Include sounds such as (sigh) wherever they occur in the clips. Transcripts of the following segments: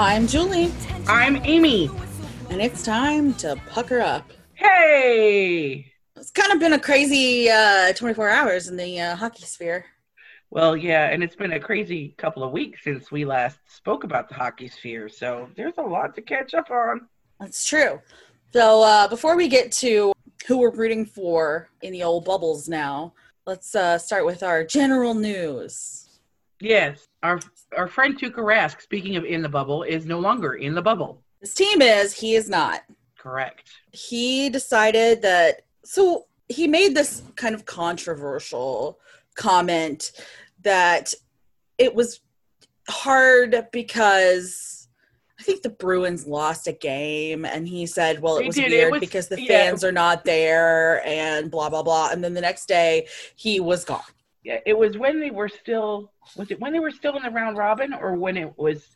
I'm Julie, I'm Amy. and it's time to pucker up. Hey. It's kind of been a crazy uh, 24 hours in the uh, hockey sphere. Well, yeah, and it's been a crazy couple of weeks since we last spoke about the hockey sphere, so there's a lot to catch up on. That's true. So uh, before we get to who we're rooting for in the old bubbles now, let's uh, start with our general news. Yes, our our friend Tuukka Rask, speaking of in the bubble, is no longer in the bubble. His team is, he is not. Correct. He decided that, so he made this kind of controversial comment that it was hard because I think the Bruins lost a game, and he said, "Well, it was did. It weird was- because the yeah. fans are not there," and blah blah blah. And then the next day, he was gone. Yeah, it was when they were still was it when they were still in the round robin or when it was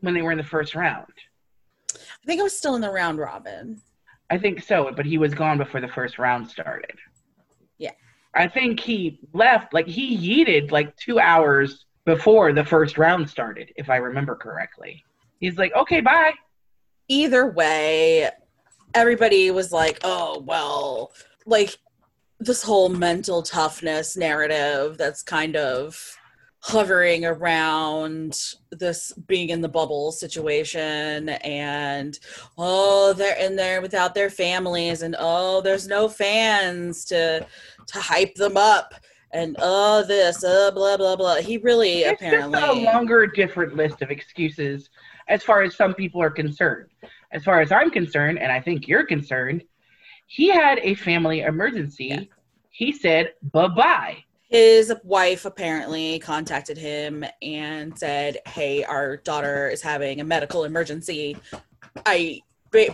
when they were in the first round? I think it was still in the round robin. I think so, but he was gone before the first round started. Yeah. I think he left, like, he yeeted like two hours before the first round started, if I remember correctly. He's like, okay, bye. either way, everybody was like, oh, well, like this whole mental toughness narrative that's kind of hovering around this being in the bubble situation and oh they're in there without their families and oh there's no fans to to hype them up and oh this uh blah blah blah he really It's apparently just a longer, different list of excuses as far as some people are concerned. As far as I'm concerned, and I think you're concerned, he had a family emergency. Yeah. He said bye bye. his wife apparently contacted him and said hey our daughter is having a medical emergency i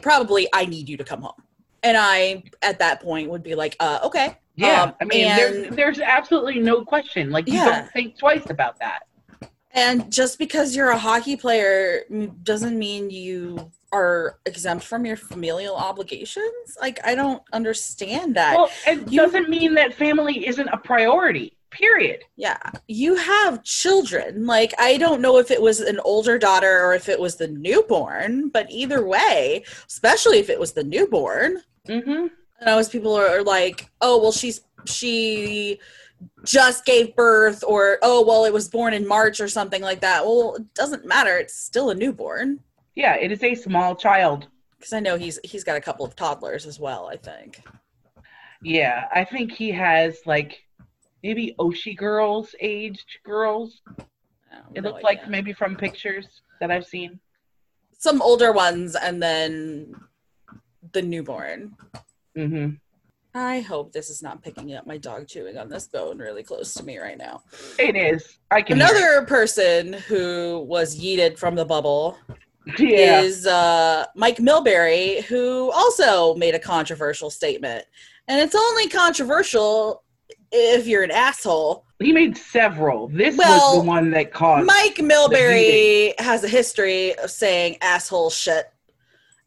probably i need you to come home and i at that point would be like uh okay Yeah, Um, I mean, and- there's there's absolutely no question. Like you Yeah. don't think twice about that. and just because you're a hockey player doesn't mean you are exempt from your familial obligations like i don't understand that Well, it you- doesn't mean that family isn't a priority. Period. Yeah, you have children. Like, I don't know if it was an older daughter or if it was the newborn, but either way, especially if it was the newborn. Mm-hmm. And I was people are, are like, oh, well, she's she just gave birth, or oh, well, it was born in March or something like that. Well, it doesn't matter. It's still a newborn. Yeah, it is a small child. Because I know he's he's got a couple of toddlers as well. I think. Yeah, I think he has like maybe Oshi girls, aged girls. It no looked like maybe from pictures that I've seen. some older ones, and then the newborn. Mm-hmm. I hope this is not picking up my dog chewing on this bone really close to me right now. It is. I can. Another person who was yeeted from the bubble. Yeah. is uh, Mike Milbury, who also made a controversial statement. And it's only controversial if you're an asshole. He made several. This Well, was the one that caused. Mike Milbury has a history of saying asshole shit.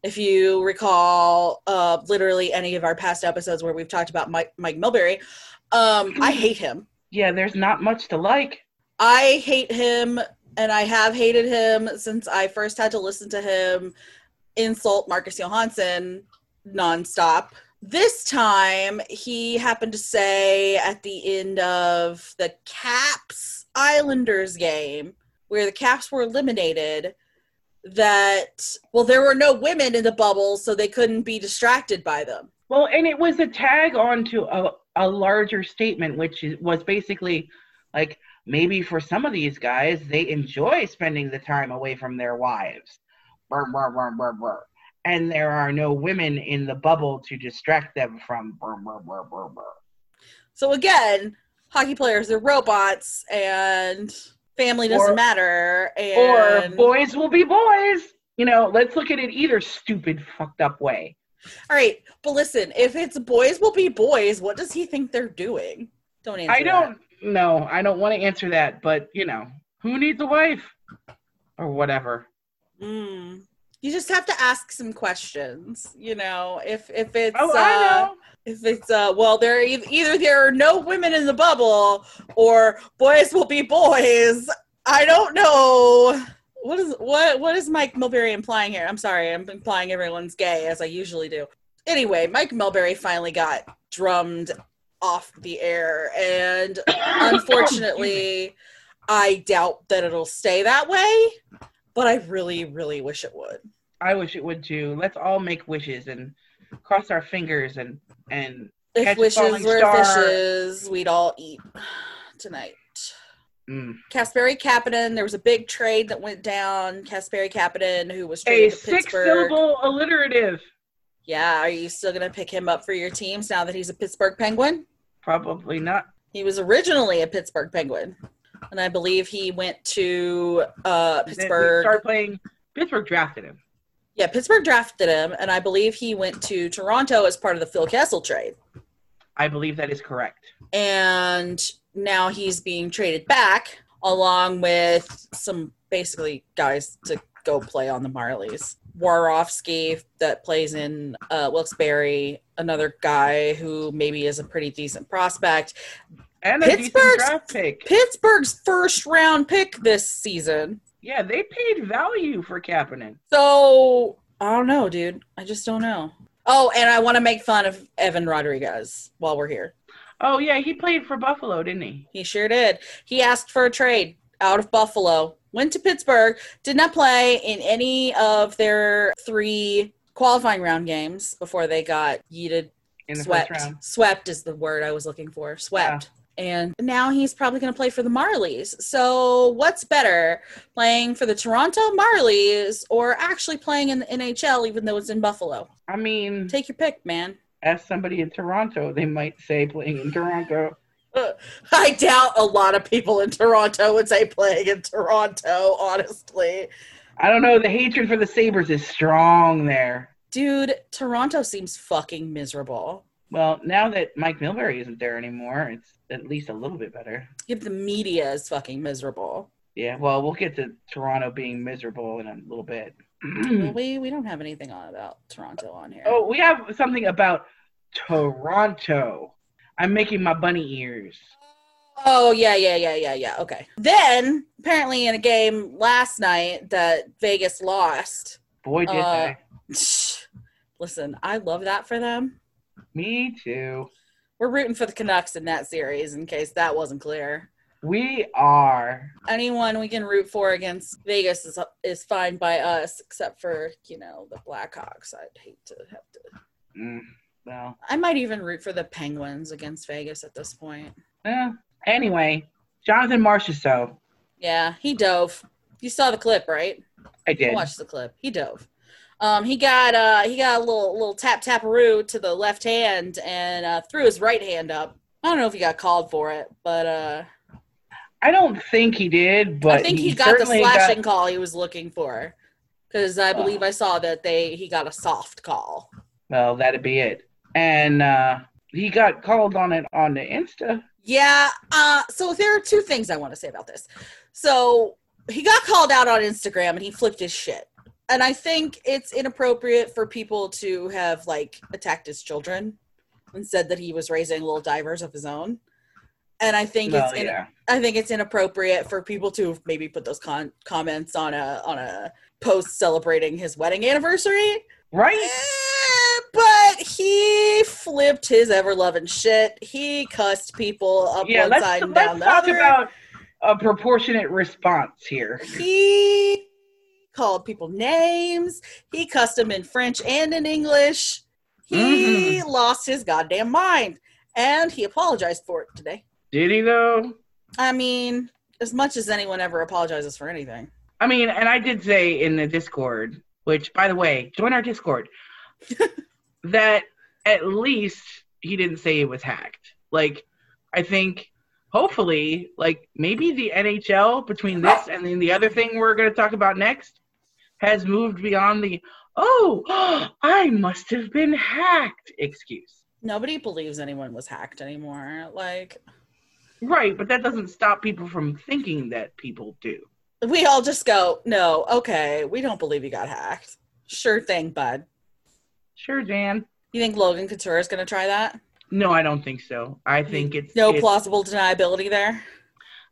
If you recall, uh, literally any of our past episodes where we've talked about Mike, Mike Milbury, um, I hate him. yeah, there's not much to like. I hate him, and I have hated him since I first had to listen to him insult Marcus Johansson nonstop. This time, he happened to say at the end of the Caps Islanders game, where the Caps were eliminated, that, well, there were no women in the bubble, so they couldn't be distracted by them. Well, and it was a tag onto a, a larger statement, which was basically like maybe for some of these guys, they enjoy spending the time away from their wives. And there are no women in the bubble to distract them from. So again, hockey players are robots and family doesn't Or- matter. Or boys will be boys. You know, let's look at it either stupid, fucked up way. all right, but listen, if it's boys will be boys, what does he think they're doing? Don't answer. I don't know. I don't want to answer that, but you know, who needs a wife? Or whatever. Mm. You just have to ask some questions. You know, if if it's Oh, uh, I know. if it's uh well there e- either there are no women in the bubble or boys will be boys i don't know what is what what is Mike Milbury implying here? I'm sorry, I'm implying everyone's gay as I usually do. Anyway, Mike Milbury finally got drummed off the air, and unfortunately, I doubt that it'll stay that way. But I really, really wish it would. I wish it would too. Let's all make wishes and cross our fingers and and If wishes were star. fishes, we'd all eat tonight. mm. Kasperi Kapanen, there was a big trade that went down. Kasperi Kapanen, who was a traded to six syllable alliterative. Yeah, are you still gonna pick him up for your teams now that he's a Pittsburgh Penguin? Probably not. He was originally a Pittsburgh Penguin, and I believe he went to uh, Pittsburgh. started playing. Pittsburgh drafted him. Yeah, Pittsburgh drafted him, and I believe he went to Toronto as part of the Phil Kessel trade. I believe that is correct. and now he's being traded back along with some basically guys to go play on the Marlies. Warsofsky that plays in uh, Wilkes-Barre, another guy who maybe is a pretty decent prospect. And a decent Pittsburgh's- draft pick. Pittsburgh's first round pick this season. Yeah, they paid value for Kapanen. So I don't know, dude. I just don't know. Oh, and I want to make fun of Evan Rodrigues while we're here. Oh yeah, he played for Buffalo, didn't he? He sure did. He asked for a trade out of Buffalo, went to Pittsburgh, did not play in any of their three qualifying round games before they got yeeted, In the swept. first round. Swept is the word I was looking for. Swept. And now he's probably going to play for the Marlies. So, what's better, playing for the Toronto Marlies or actually playing in the NHL, even though it's in Buffalo? I mean, Take your pick, man. ask somebody in Toronto, they might say playing in Toronto. (laughs) I doubt a lot of people in Toronto would say playing in Toronto, honestly. I don't know. The hatred for the Sabres is strong there. Dude, Toronto seems fucking miserable. Well, now that Mike Milbury isn't there anymore, it's at least a little bit better. If the media is fucking miserable. Yeah, well, we'll get to Toronto being miserable in a little bit. Well, (clears throat) we we don't have anything on about Toronto on here. oh, we have something about Toronto. I'm making my bunny ears. Oh yeah, yeah, yeah, yeah, yeah. Okay. Then apparently in a game last night that Vegas lost. Boy, did Uh, they. (laughs) Listen, I love that for them. Me too. We're rooting for the Canucks in that series, in case that wasn't clear. We are. anyone we can root for against Vegas is is fine by us, except for you know the Blackhawks. I'd hate to have to. Mm, well, I might even root for the Penguins against Vegas at this point. eh. anyway, Jonathan Marchessault. Yeah, he dove. You saw the clip, right? I did. Watch the clip. He dove. Um, he got uh he got a little little tap taparoo to the left hand and uh, threw his right hand up. I don't know if he got called for it, but uh, I don't think he did, but I think he, got the slashing call he was looking for. Because I believe I saw that they he got a soft call. well, that'd be it. And uh, he got called on it on the Insta. Yeah. Uh, so there are two things I want to say about this. So he got called out on Instagram and he flipped his shit. And I think it's inappropriate for people to have like attacked his children and said that he was raising little divers of his own. And I think Well, it's in, yeah. I think it's inappropriate for people to maybe put those con- comments on a on a post celebrating his wedding anniversary. Right? Flipped his ever loving shit. He cussed people up Yeah, one side and down the other. talk other. about a proportionate response here. he called people names. He cussed them in French and in English. He Mm-hmm. lost his goddamn mind, and he apologized for it today. Did he though? I mean, as much as anyone ever apologizes for anything. I mean, and I did say in the Discord, which by the way, join our Discord, (laughs) that at least he didn't say it was hacked. Like, I think hopefully, like maybe the NHL between this and then the other thing we're going to talk about next has moved beyond the oh, (gasps) I must have been hacked excuse. Nobody believes anyone was hacked anymore. Like, Right, but that doesn't stop people from thinking that people do. we all just go, no, okay, we don't believe you got hacked. Sure thing, bud. Sure, Jan. You think Logan Couture is going to try that? No, I don't think so. I mm-hmm. think it's No it's- plausible deniability there.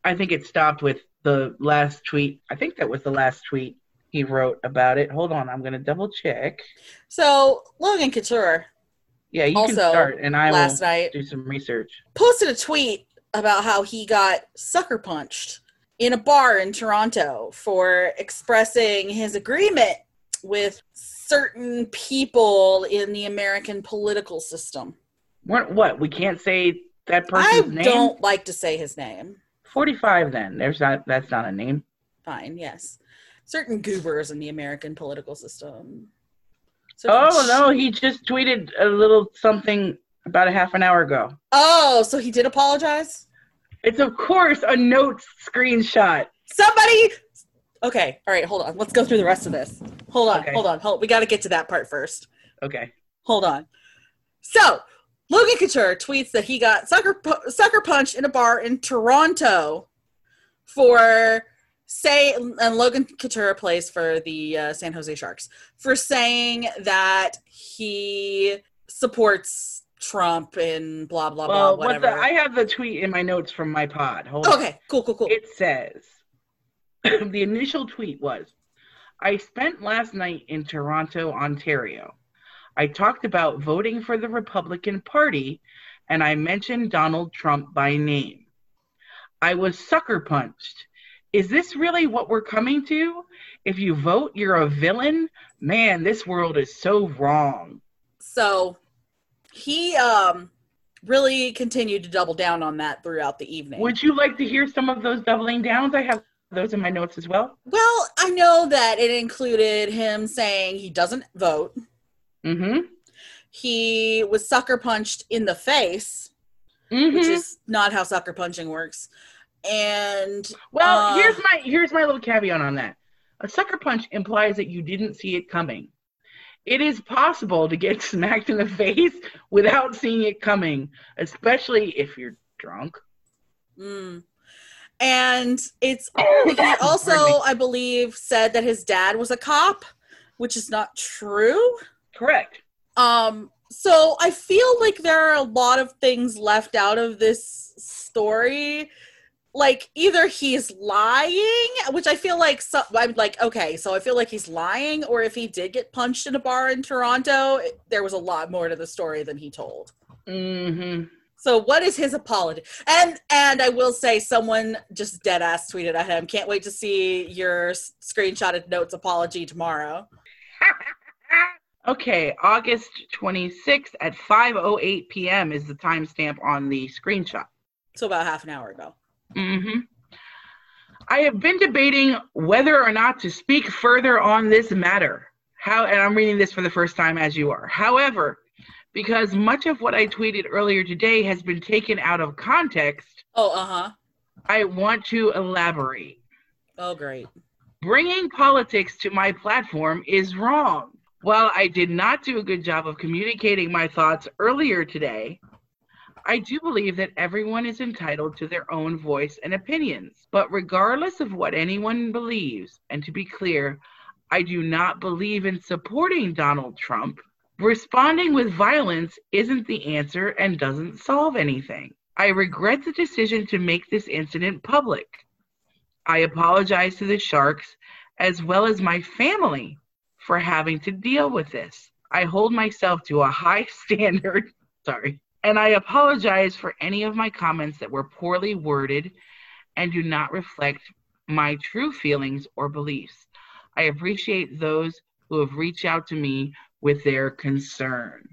I think it stopped with the last tweet. I think that was the last tweet he wrote about it. Hold on, I'm gonna double check. So Logan Couture Yeah, you Also, can start, and I last will night do some research. posted a tweet about how he got sucker punched in a bar in Toronto for expressing his agreement with certain people in the American political system. What? What? We can't say that I person's name. I don't like to say his name. Forty-five. Then there's not. That's not a name. Fine, yes. Certain goobers in the American political system. Certain Oh no, he just tweeted a little something about a half an hour ago. Oh, so he did apologize? It's of course a note screenshot. Somebody Okay, all right, hold on. Let's go through the rest of this. Hold on, Okay. hold on, hold. We got to get to that part first. Okay. Hold on. So, Logan Couture tweets that he got sucker sucker punched in a bar in Toronto for say and Logan Couture plays for the uh, San Jose Sharks for saying that he supports Trump and blah blah Well, blah what the. I have the tweet in my notes from my pod. Hold on. okay, cool, cool, cool. It says (clears throat) the initial tweet was I spent last night in Toronto, Ontario. I talked about voting for the Republican Party and I mentioned Donald Trump by name. I was sucker punched. Is this really what we're coming to? If you vote, you're a villain? Man, this world is so wrong. So he um really continued to double down on that throughout the evening. Would you like to hear some of those doubling downs? I have those in my notes as well. well, I know that it included him saying he doesn't vote. Mm-hmm. He was sucker punched in the face, Mm-hmm. which is not how sucker punching works. And Well, Uh, here's my here's my little caveat on that. A sucker punch implies that you didn't see it coming. It is possible to get (laughs) smacked in the face without seeing it coming, especially if you're drunk. mm, and it's (laughs) he also, I believe, said that his dad was a cop, which is not true. Correct. Um, so I feel like there are a lot of things left out of this story. Like either he's lying, which I feel like so, I'm like okay, so I feel like he's lying, or if he did get punched in a bar in Toronto, it- there was a lot more to the story than he told. Mm-hmm. So what is his apology? And and I will say someone just dead ass tweeted at him. Can't wait to see your screenshotted notes apology tomorrow. (laughs) Okay, August 26th at 5:08 p.m. is the timestamp on the screenshot. So about half an hour ago. hmm I have been debating whether or not to speak further on this matter. How, and I'm reading this for the first time as you are. However, because much of what I tweeted earlier today has been taken out of context, Oh, uh-huh. I want to elaborate. Oh great. Bringing politics to my platform is wrong. While I did not do a good job of communicating my thoughts earlier today, I do believe that everyone is entitled to their own voice and opinions. But regardless of what anyone believes, and to be clear, I do not believe in supporting Donald Trump, responding with violence isn't the answer and doesn't solve anything. I regret the decision to make this incident public. I apologize to the Sharks as well as my family for having to deal with this. I hold myself to a high (laughs) standard, sorry, and I apologize for any of my comments that were poorly worded and do not reflect my true feelings or beliefs. I appreciate those who have reached out to me with their concern.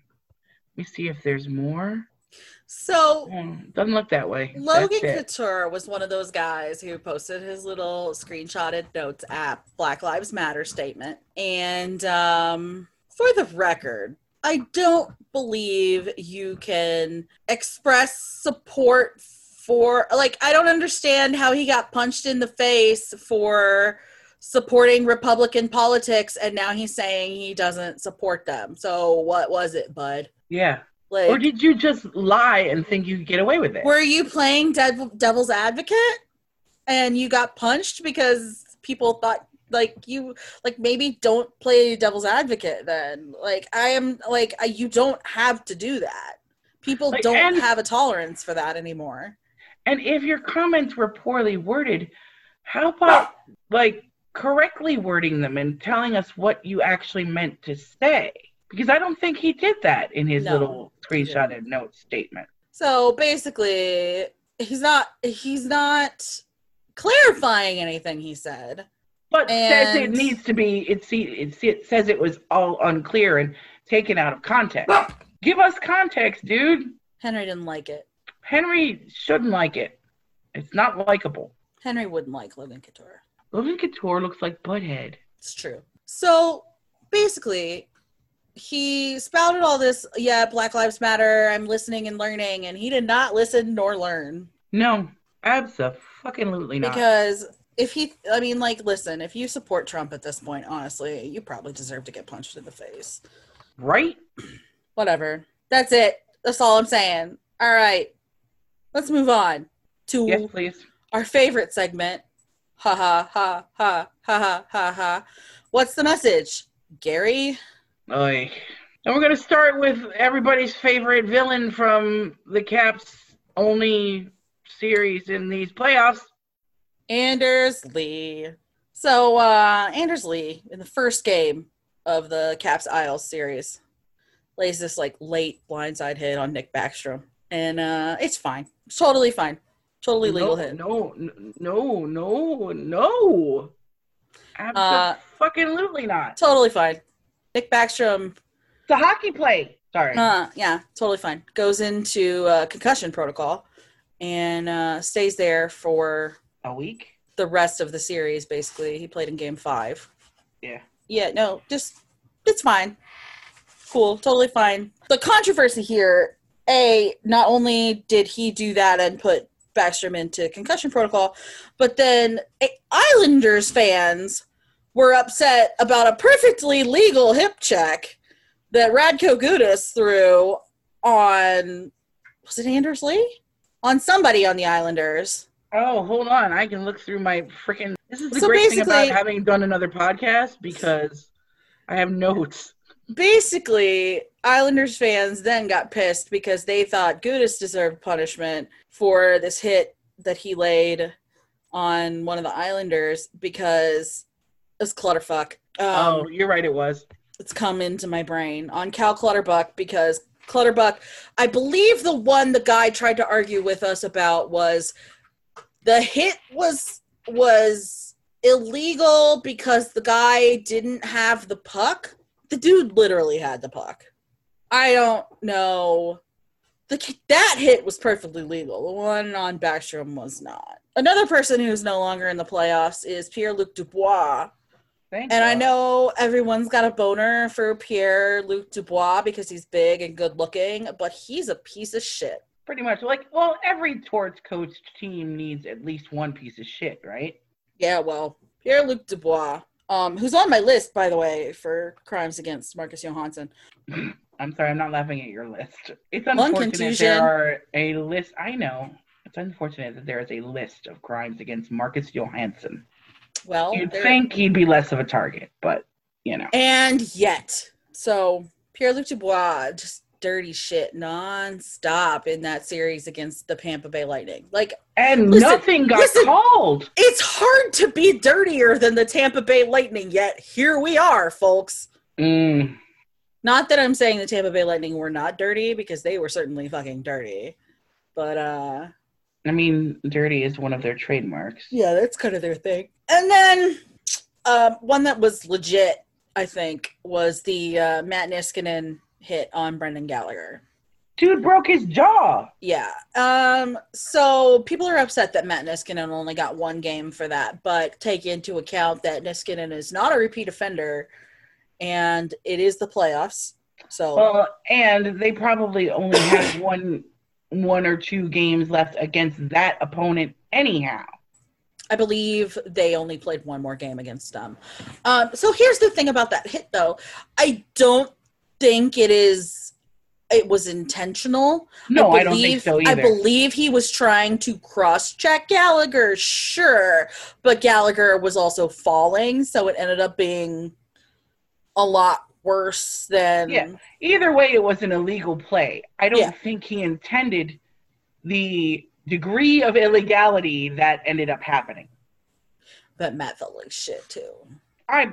Let me see if there's more. So Hmm, doesn't look that way. Logan Couture was one of those guys who posted his little screenshotted notes app Black Lives Matter statement. And um, for the record, I don't believe you can express support for, like, I don't understand how he got punched in the face for supporting Republican politics and now he's saying he doesn't support them. So what was it, bud? Yeah. Like, Or did you just lie and think you could get away with it? were you playing devil, devil's advocate and you got punched because people thought like you like maybe don't play devil's advocate then like i am like I, you don't have to do that people Like, don't and- have a tolerance for that anymore And if your comments were poorly worded, How about like correctly wording them and telling us what you actually meant to say? Because I don't think he did that in his No, little he screenshotted note statement. So basically, he's not he's not clarifying anything he said. But says it needs to be. It, see, it, see- it says it was all unclear and taken out of context. Ah! Give us context, dude. Henry didn't like it. Henry shouldn't like it. It's not likable. Henry wouldn't like Living Couture. Living Couture looks like Butthead. It's true. So basically, he spouted all this, yeah, Black Lives Matter, I'm listening and learning, and he did not listen nor learn. No, absolutely not. Because if he, I mean, like, listen, if you support Trump at this point, honestly, you probably deserve to get punched in the face. right? Whatever. That's it. That's all I'm saying. All right. Let's move on to Yes, please. our favorite segment. Ha ha ha ha ha ha ha ha. What's the message? Gary? Oy. And we're gonna start with everybody's favorite villain from the Caps only series in these playoffs. Anders Lee. So uh Anders Lee in the first game of the Caps Isles series lays this like late blindside hit on Nick Backstrom. And uh it's fine. It's totally fine. Totally legal no, hit. No, no, no, no. Uh, Absolutely not. Totally fine. Nick Backstrom It's a hockey play. Sorry. Uh, yeah, totally fine. Goes into uh, concussion protocol and uh, stays there for a week? the rest of the series. Basically, he played in Game Five. Yeah. Yeah, no, just it's fine. Cool, totally fine. The controversy here, a not only did he do that and put Backstrom into concussion protocol, but then eh, Islanders fans were upset about a perfectly legal hip check that Radko Gudas threw on was it Anders Lee? On somebody on the Islanders. Oh, hold on. I can look through my freaking. This is the So great thing about having done another podcast because I have notes. basically Islanders fans then got pissed because they thought Gudas deserved punishment for this hit that he laid on one of the Islanders because it was clutterfuck. Um, oh, you're right. It was. It's come into my brain on Cal Clutterbuck because Clutterbuck, I believe the one the guy tried to argue with us about was the hit was was illegal because the guy didn't have the puck. The dude literally had the puck. I don't know. The that hit was perfectly legal. The one on Backstrom was not. Another person who's no longer in the playoffs is Pierre Luc Dubois. Thank And I know everyone's got a boner for Pierre Luc Dubois because he's big and good looking, but he's a piece of shit. Pretty much. Like, well, every torts coach team needs at least one piece of shit, right? Yeah, well, Pierre Luc Dubois, um, who's on my list, by the way, for crimes against Marcus Johansson. (clears throat) I'm sorry, I'm not laughing at your list. It's unfortunate there are a list. I know. It's unfortunate that there is a list of crimes against Marcus Johansson. Well, You'd there- think he'd be less of a target, but you know. and yet, so Pierre Luc Dubois just dirty shit nonstop in that series against the Tampa Bay Lightning. Like, And Listen, nothing got listen. called. it's hard to be dirtier than the Tampa Bay Lightning, yet here we are, folks. Mm, Not that I'm saying the Tampa Bay Lightning were not dirty because they were certainly fucking dirty. But uh I mean, dirty is one of their trademarks. yeah, that's kind of their thing. And then um one that was legit, I think, was the uh Matt Niskanen hit on Brendan Gallagher. Dude broke his jaw. Yeah. Um so people are upset that Matt Niskanen only got one game for that, but take into account that Niskanen is not a repeat offender and it is the playoffs. So Well, and they probably only have (coughs) one, one or two games left against that opponent, anyhow. I believe they only played one more game against them. Um, so here's the thing about that hit, though. I don't think it is. It was intentional. No, I, believe, don't think so either. I believe he was trying to cross-check Gallagher, sure, but Gallagher was also falling, so it ended up being a lot worse than. Yeah. Either way, it was an illegal play. I don't Yeah. think he intended the degree of illegality that ended up happening. but Matt felt like shit too. I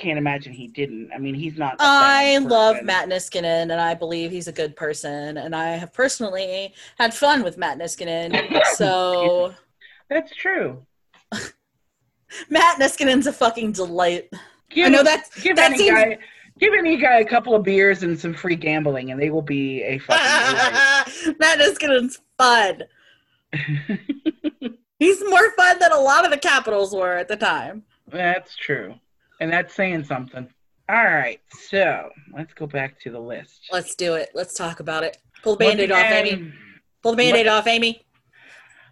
can't imagine he didn't. I mean, he's not. I love person. Matt Niskanen, and I believe he's a good person. And I have personally had fun with Matt Niskanen. (laughs) So That's true. (laughs) Matt Niskanen's a fucking delight. Give, I know that's give that any seems- guy give any guy a couple of beers and some free gambling, and they will be a fucking (laughs) Matt Niskanen's fun. He's more fun than a lot of the Capitals were at the time. that's true, and that's saying something. All right, so let's go back to the list. Let's do it. Let's talk about it. Pull the band-aid off, Amy. Pull the band-aid off, Amy.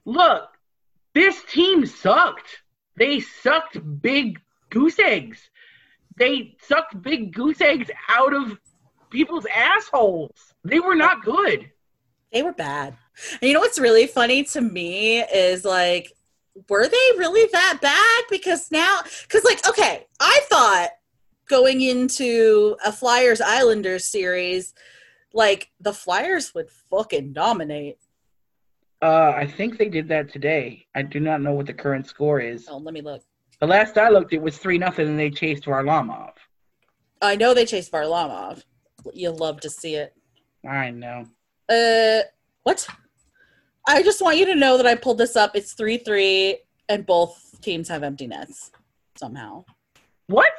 Look, this team sucked. They sucked big goose eggs. They sucked big goose eggs out of people's assholes. They were not good. They were bad. And you know what's really funny to me is like, were they really that bad? Because now, because like, okay, I thought going into a Flyers Islanders series, like the Flyers would fucking dominate. Uh, I think they did that today. I do not know what the current score is. Oh, let me look. The last I looked, it was three nothing, and they chased Varlamov. I know they chased Varlamov. You'll love to see it. I know. Uh, what? I just want you to know that I pulled this up. It's 3 3, and both teams have empty nets somehow. What?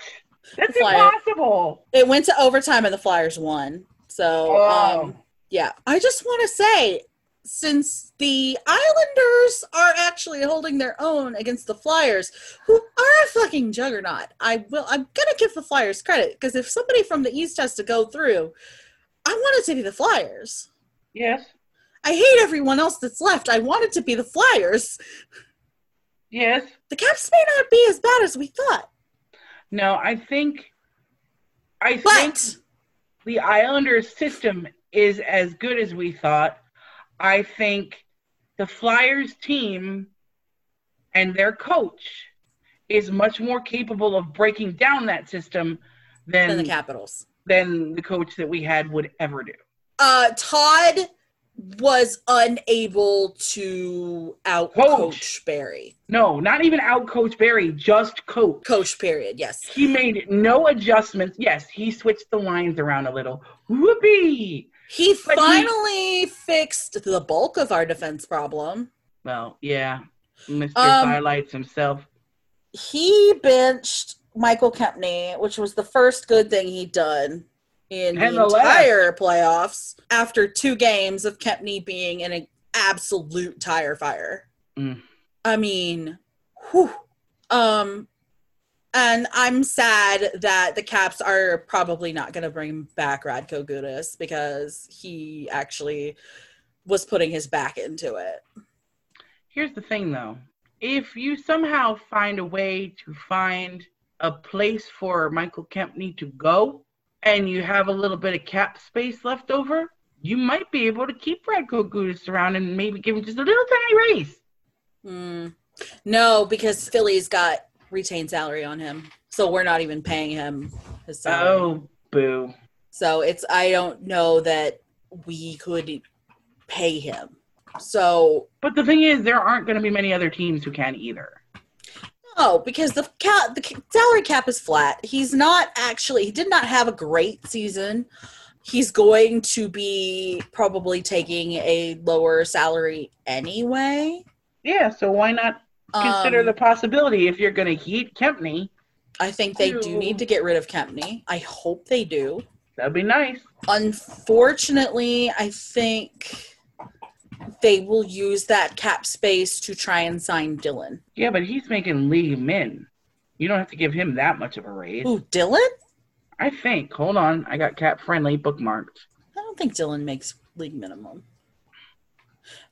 That's impossible. It went to overtime, and the Flyers won. So, Oh. um, yeah. I just want to say since the Islanders are actually holding their own against the Flyers, who are a fucking juggernaut, I will. I'm gonna give the Flyers credit because if somebody from the East has to go through, I want it to be the Flyers. Yes. I hate everyone else that's left. I wanted to be the Flyers. Yes. The Caps may not be as bad as we thought, No, I think. I think the Islanders system is as good as we thought. I think the Flyers team and their coach is much more capable of breaking down that system than than the Capitals. than the coach that we had would ever do. Uh, Todd was unable to out Coach. Barry. No, not even out coach Barry, just coach. Coach, period. Yes. He made no adjustments. Yes, he switched the lines around a little. Whoopee! He But he- finally fixed the bulk of our defense problem. Well, yeah, Mr. Um, Highlights himself. He benched Michael Kempny, which was the first good thing he'd done in And the last. entire playoffs after two games of Kempny being an absolute tire fire. Mm. I mean, whew. Um, and I'm sad that the Caps are probably not going to bring back Radko Gudas because he actually was putting his back into it. Here's the thing, though. If you somehow find a way to find a place for Michael Kempny to go, and you have a little bit of cap space left over, you might be able to keep Radko Gudas around and maybe give him just a little tiny raise. Hmm. No, because Philly's got retained salary on him, so we're not even paying him his salary. Oh, boo. So it's I don't know that we could pay him. So But the thing is, there aren't going to be many other teams who can either. No, because the cap the salary cap is flat. He's not actually he did not have a great season. He's going to be probably taking a lower salary anyway. Yeah, so why not consider Um, the possibility if you're going to heat Kempny? I think they do need to get rid of Kempny. I hope they do. That'd be nice. Unfortunately, I think they will use that cap space to try and sign Dillon. Yeah, but he's making league min. You don't have to give him that much of a raise. Ooh, Dillon? I think. Hold on. I got cap friendly bookmarked. I don't think Dillon makes league minimum.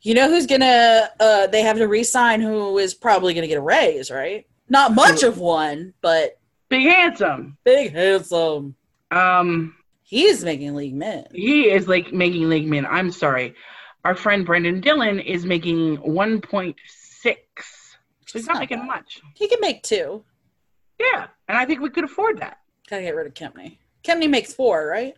You know who's gonna? Uh, they have to re-sign. Who is probably gonna get a raise? Right? Not much of one, but Big handsome. big handsome. Um, He's making league min. he is like making league min. I'm sorry. Our friend Brendan Dillon is making 1.6. So he's not Not making bad. much. He can make two. Yeah, and I think we could afford that. Gotta get rid of Kempny. Kempny makes four, right?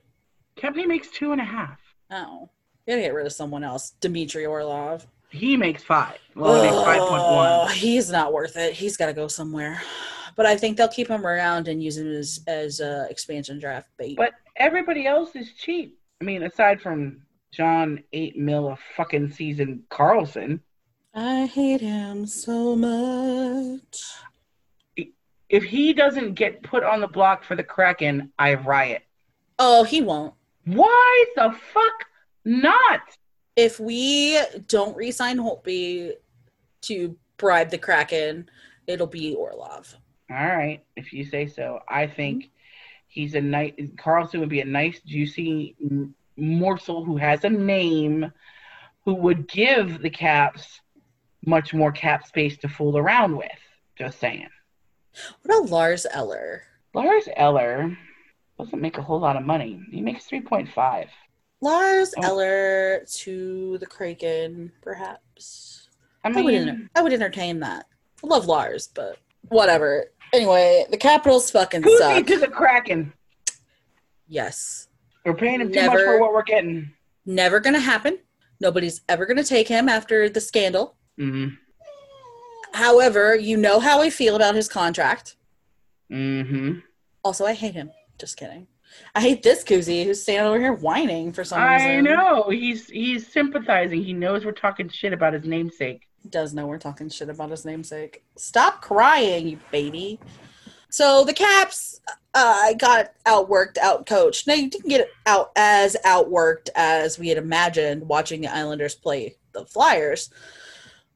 Kempny makes two and a half. Oh, gotta get rid of someone else. Dmitry Orlov. He makes five. Well, he makes five point Oh, one. he's not worth it. He's got to go somewhere. But I think they'll keep him around and use him as as uh, expansion draft bait. But everybody else is cheap. I mean, aside from John eight mil a fucking season Carlson. I hate him so much. If he doesn't get put on the block for the Kraken, I riot. Oh, he won't. Why the fuck not? If we don't re-sign Holtby to bribe the Kraken, it'll be Orlov. All right, if you say so. I think he's a nice Carlson would be a nice, juicy morsel who has a name, who would give the Caps much more cap space to fool around with. Just saying. What about Lars Eller? Lars Eller doesn't make a whole lot of money. He makes three point five. Lars Oh. Eller to the Kraken, perhaps. I I would, mean, enter- I would entertain that. I love Lars, but whatever. Anyway, the Capitals fucking Kuzi suck. to the Kraken. Yes. We're paying him too much Never. for what we're getting. Never gonna happen. Nobody's ever gonna take him after the scandal. Mm-hmm. However, you know how I feel about his contract. Mm-hmm. Also, I hate him. Just kidding. I hate this koozie who's standing over here whining for some I reason. I know. He's he's sympathizing. He knows we're talking shit about his namesake. Does know we're talking shit about his namesake. Stop crying, you baby. So the Caps uh, got outworked, outcoached. Now you didn't get out as outworked as we had imagined watching the Islanders play the Flyers,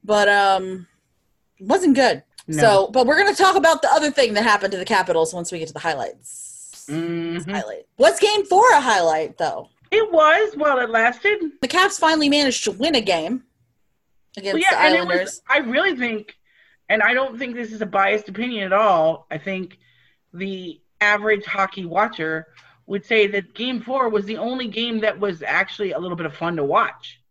but um, wasn't good. No. So, but we're gonna talk about the other thing that happened to the Capitals once we get to the highlights. Mhm. Highlight. What's game four a highlight though? It was while it lasted. The Caps finally managed to win a game against Well, yeah, the and it Islanders. was. I really think, and I don't think this is a biased opinion at all. I think the average hockey watcher would say that Game Four was the only game that was actually a little bit of fun to watch.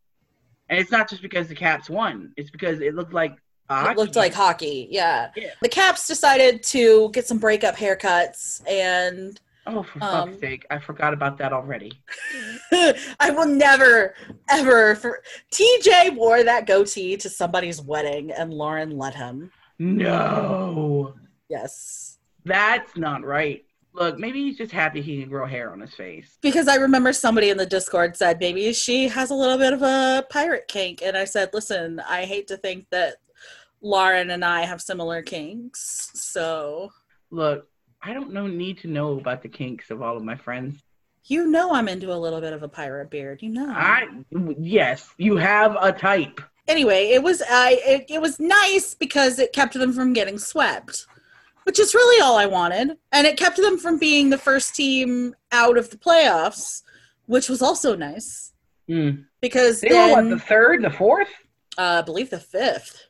And it's not just because the Caps won; it's because it looked like it looked like hockey. Yeah. Yeah. The Caps decided to get some breakup haircuts, and Oh, for um, fuck's sake! I forgot about that already. (laughs) I will never, ever. For TJ wore that goatee to somebody's wedding, and Lauren let him. No, Yes, that's not right. Look, maybe he's just happy he can grow hair on his face. because I remember somebody in the Discord said maybe she has a little bit of a pirate kink, and I said, listen, I hate to think that Lauren and I have similar kinks, so Look, I don't know need to know about the kinks of all of my friends. you know I'm into a little bit of a pirate beard. You know. I yes, you have a type. anyway, it was I it, it was nice because it kept them from getting swept, which is really all I wanted, and it kept them from being the first team out of the playoffs, which was also nice Hmm. because They were what the third, the fourth? uh, I believe the fifth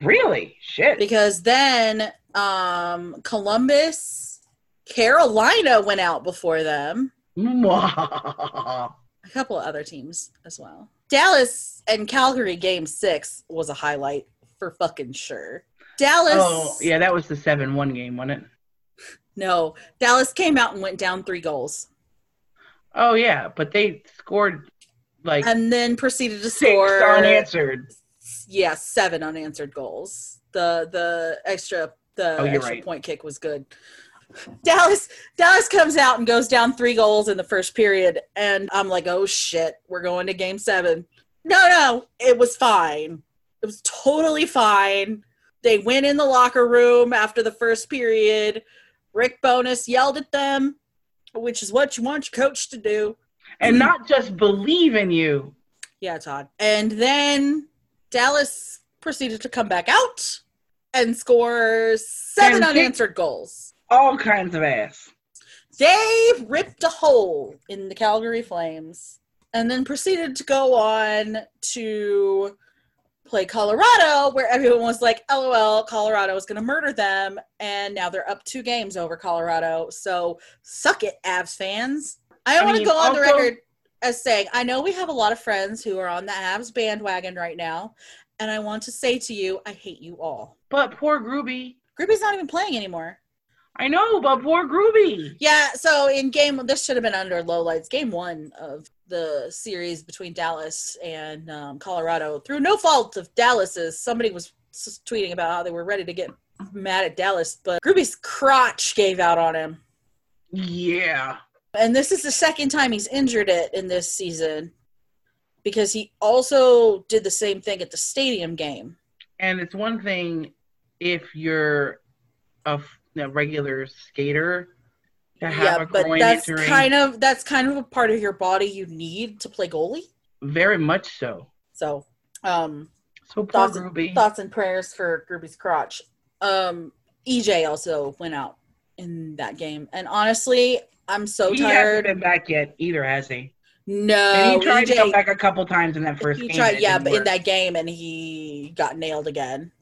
Really? Shit. because then um, Columbus, Carolina went out before them. A couple of other teams as well. Dallas and Calgary game six was a highlight for fucking sure. Dallas. oh, yeah, that was the seven-one game, wasn't it? No, Dallas came out and went down three goals, Oh yeah, but they scored like and then proceeded to six score. unanswered. Yeah, seven unanswered goals. The the extra the Oh, extra right. point kick was good. Dallas Dallas comes out and goes down three goals in the first period, and I'm like, oh shit, we're going to game seven. No, no, it was fine. It was totally fine. They went in the locker room after the first period. Rick Bowness yelled at them, which is what you want your coach to do. And not just believe in you. Yeah, Todd. And then Dallas proceeded to come back out and score seven And unanswered goals. All kinds of ass. They ripped a hole in the Calgary Flames and then proceeded to go on to play Colorado, where everyone was like, LOL, Colorado is going to murder them. And now they're up two games over Colorado. So suck it, Avs fans. I, I want to go on the record as saying, I know we have a lot of friends who are on the Avs bandwagon right now. And I want to say to you, I hate you all. But poor Groovy. Groupie's not even playing anymore. I know, but poor Groovy. Yeah, so in game this should have been under low lights. Game one of the series between Dallas and um, Colorado through no fault of Dallas's. Somebody was tweeting about how they were ready to get mad at Dallas, but Groovy's crotch gave out on him. Yeah. And this is the second time he's injured it in this season because he also did the same thing at the stadium game. And it's one thing if you're a, f- a regular skater to have Yeah, a but groin that's injury. kind of that's kind of a part of your body you need to play goalie. Very much so. So, um, So poor Thoughts- Ruby. thoughts and prayers for Gruby's crotch. Um, EJ also went out in that game, and honestly, I'm so he hasn't tired. been back yet either, has he? No, and he tried to come back a couple times in that first he game. tried, yeah, but in that game, and he got nailed again,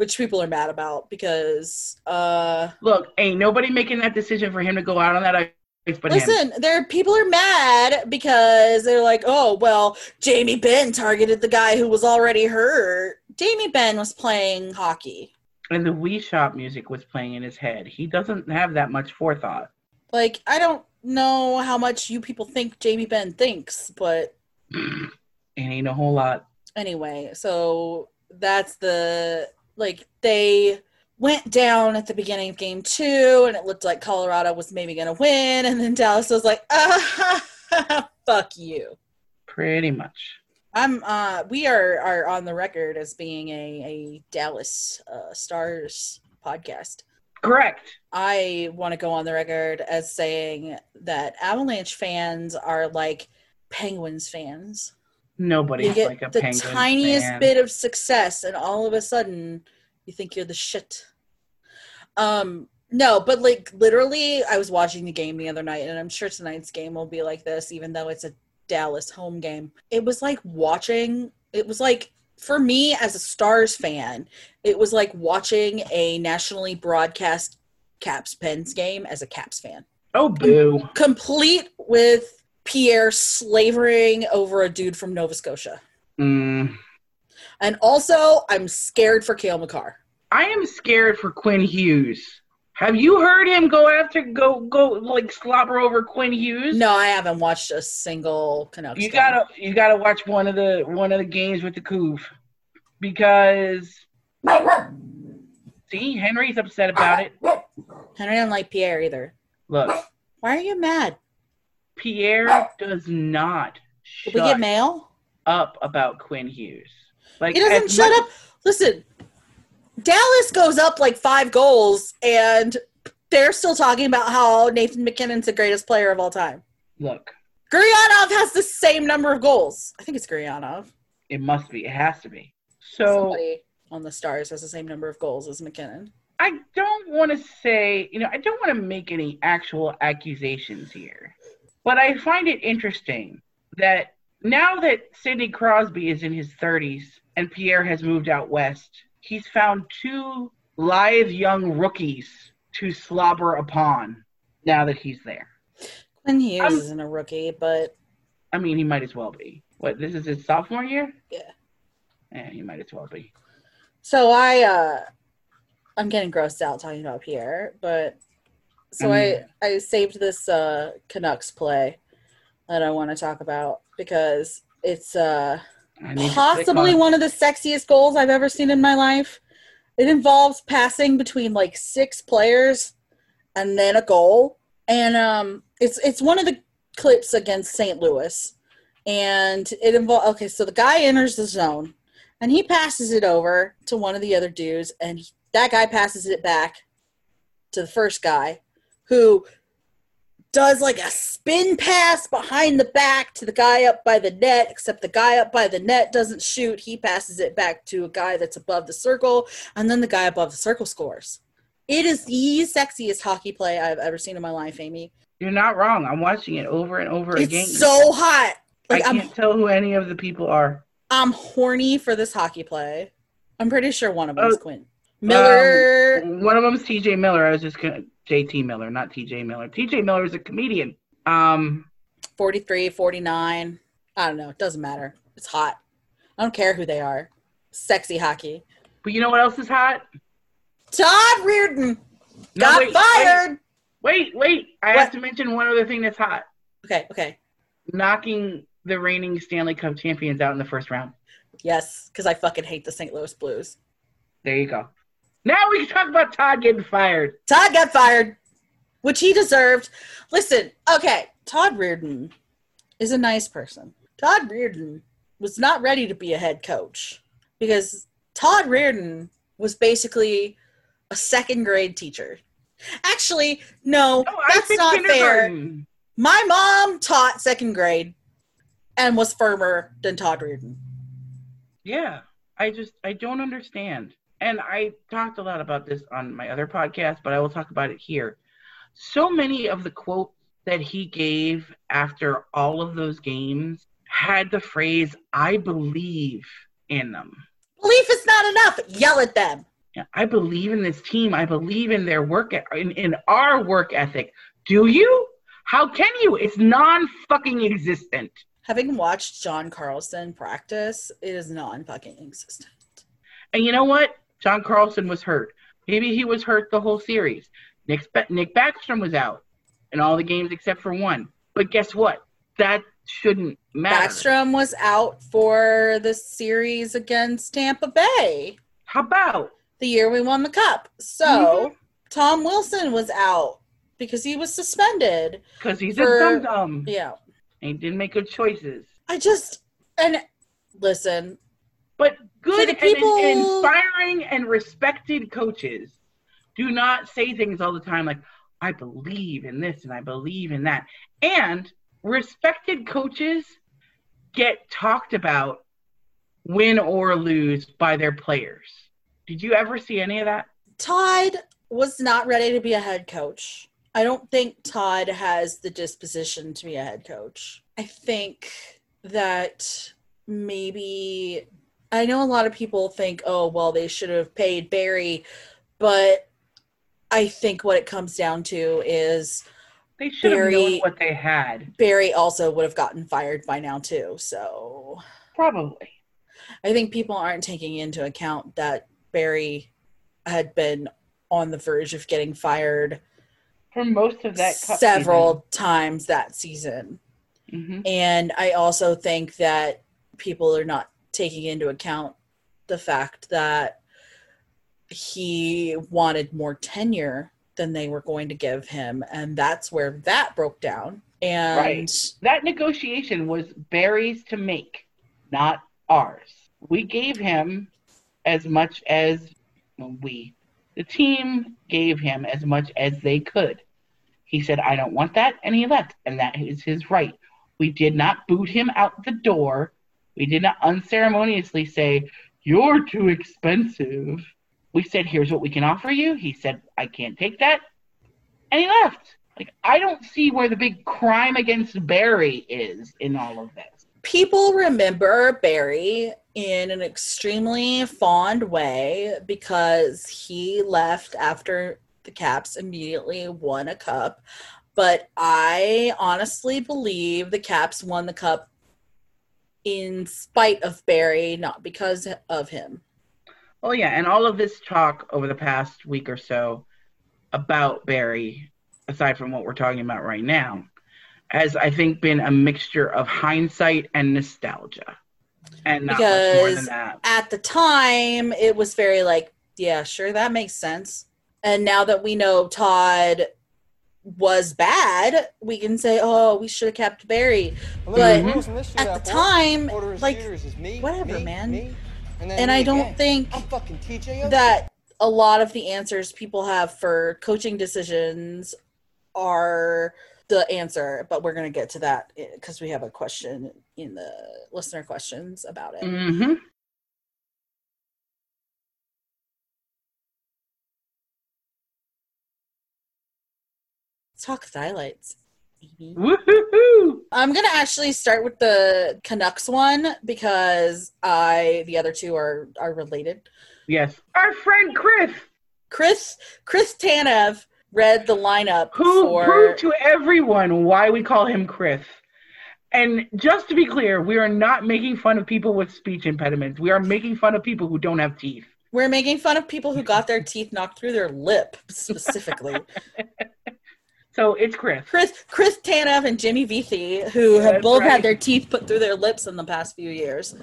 which people are mad about because, uh, Look, ain't nobody making that decision for him to go out on that ice but him. listen, there people are mad because they're like, oh well, Jamie Benn targeted the guy who was already hurt. Jamie Benn was playing hockey. And the Wii Shop music was playing in his head. He doesn't have that much forethought. Like, I don't know how much you people think Jamie Benn thinks, but (clears throat) it ain't a whole lot. anyway, so that's the like they went down at the beginning of game two, and it looked like Colorado was maybe gonna win, and then Dallas was like, ah, (laughs) fuck you. Pretty much. I'm uh we are are on the record as being a a Dallas uh, Stars podcast. Correct. I want to go on the record as saying that Avalanche fans are like Penguins fans. Nobody's you get like a the Penguins tiniest fan. bit of success, and all of a sudden, you think you're the shit. Um, no, but like literally, I was watching the game the other night, and I'm sure tonight's game will be like this, even though it's a Dallas home game. It was like watching. It was like for me as a Stars fan, it was like watching a nationally broadcast Caps Pens game as a Caps fan Oh, boo. complete with Pierre slavering over a dude from Nova Scotia. Mm. And also, I'm scared for Cale Makar. I am scared for Quinn Hughes. Have you heard him go after go go like slobber over Quinn Hughes? No, I haven't watched a single Canucks. You game. gotta you gotta watch one of the one of the games with the Couv because see Henry's upset about it. Henry don't like Pierre either. Look, Why are you mad? Pierre does not Did shut we get mail? up about Quinn Hughes. Like He doesn't shut much- up. Listen, Dallas goes up like five goals, and they're still talking about how Nathan MacKinnon's the greatest player of all time. Look, Gurianov has the same number of goals. I think it's Gurianov. it must be. It has to be. So Somebody on the Stars has the same number of goals as McKinnon. I don't want to say, you know, I don't want to make any actual accusations here, but I find it interesting that now that Sidney Crosby is in his 30s and Pierre has moved out west, he's found two lithe young rookies to slobber upon now that he's there. Quinn Hughes I'm- isn't a rookie, but I mean, he might as well be. What, this is his sophomore year? Yeah. Yeah, he might as well be. so I uh I'm getting grossed out talking about Pierre, but so I I saved this uh Canucks play that I want to talk about because it's uh I need to click possibly one of the sexiest goals I've ever seen in my life. It involves passing between like six players and then a goal. And um it's it's one of the clips against St. Louis. And it involves okay, so the guy enters the zone and he passes it over to one of the other dudes and he, that guy passes it back to the first guy who does like a spin pass behind the back to the guy up by the net, except the guy up by the net doesn't shoot. He passes it back to a guy that's above the circle, and then the guy above the circle scores. It is the sexiest hockey play I've ever seen in my life, Amy. You're not wrong. I'm watching it over and over again. It's so hot. Like I I'm can't tell who any of the people are. I'm horny for this hockey play. I'm pretty sure one of them is Oh, Quinn. Miller. Um, one of them's TJ Miller. I was just gonna JT Miller, not TJ Miller. TJ Miller is a comedian. Um, 43, 49. I don't know. It doesn't matter. It's hot. I don't care who they are. Sexy hockey. but you know what else is hot? Todd Reirden No, got wait, fired. Wait, wait, wait. I What? have to mention one other thing that's hot. Okay, okay. knocking the reigning Stanley Cup champions out in the first round. Yes, because I fucking hate the St. Louis Blues. There you go. Now we can talk about Todd getting fired. Todd got fired, which he deserved. Listen, okay, Todd Reirden is a nice person. Todd Reirden was not ready to be a head coach because Todd Reirden was basically a second grade teacher. Actually, no, Oh, I that's not fair. My mom taught second grade and was firmer than Todd Reirden. Yeah, I just I don't understand. And I talked a lot about this on my other podcast, but I will talk about it here. So many of the quotes that he gave after all of those games had the phrase "I believe in them." Belief is not enough. Yell at them. Yeah, I believe in this team. I believe in their work in, in our work ethic. Do you? How can you? It's non fucking existent. Having watched John Carlson practice, it is non fucking existent. And you know what? John Carlson was hurt. Maybe he was hurt the whole series. Nick, Nick Backstrom was out in all the games except for one. But guess what? That shouldn't matter. Backstrom was out for the series against Tampa Bay How about? the year we won the cup. So mm-hmm. Tom Wilson was out because he was suspended. Because he's For- a dum dum. Yeah. And he didn't make good choices. I just and listen, But good the and- and inspiring and respected coaches do not say things all the time like, I believe in this and I believe in that. And respected coaches get talked about win or lose by their players. Did you ever see any of that? Todd was not ready to be a head coach. I don't think Todd has the disposition to be a head coach. I think that maybe I know a lot of people think, oh, well, they should have paid Barry, but I think what it comes down to is They should have Very- known what they had. Barry also would have gotten fired by now, too. So Probably. I think people aren't taking into account that Barry had been on the verge of getting fired For most of that several times that season. season. Mhm. And I also think that people are not taking into account the fact that he wanted more tenure than they were going to give him. And that's where that broke down. And Right. That negotiation was Barry's to make, not ours. We gave him as much as we, the team gave him as much as they could. He said, I don't want that, and he left. And that is his right. We did not boot him out the door. We did not unceremoniously say, You're too expensive. We said, Here's what we can offer you. He said, I can't take that. And he left. Like, I don't see where the big crime against Barry is in all of this. people remember Barry in an extremely fond way because he left after the Caps immediately won a cup. But I honestly believe the Caps won the cup in spite of Barry, not because of him. Oh, yeah. And all of this talk over the past week or so about Barry, aside from what we're talking about right now, has, I think, been a mixture of hindsight and nostalgia. And not much more than Because- that. At the time, it was very like, yeah, sure, that makes sense. And now that we know Todd was bad, we can say, oh, we should have kept Barry. But at the time, like, whatever, man. And I don't think I'm fucking TJ that a lot of the answers people have for coaching decisions are the answer, but we're going to get to that because we have a question in the listener questions about it. hmm Let's talk highlights. baby. Woohoo! I'm gonna actually start with the Canucks one because I the other two are are related. Yes. Our friend Chris, Chris Chris Tanev read the lineup who for proved to everyone why we call him Chris. And just to be clear, we are not making fun of people with speech impediments. We are making fun of people who don't have teeth. we're making fun of people who got their teeth knocked through their lip specifically. (laughs) So it's Chris. Chris Chris Tanev and Jimmy Vesey, who have That's both right. had their teeth put through their lips in the past few years.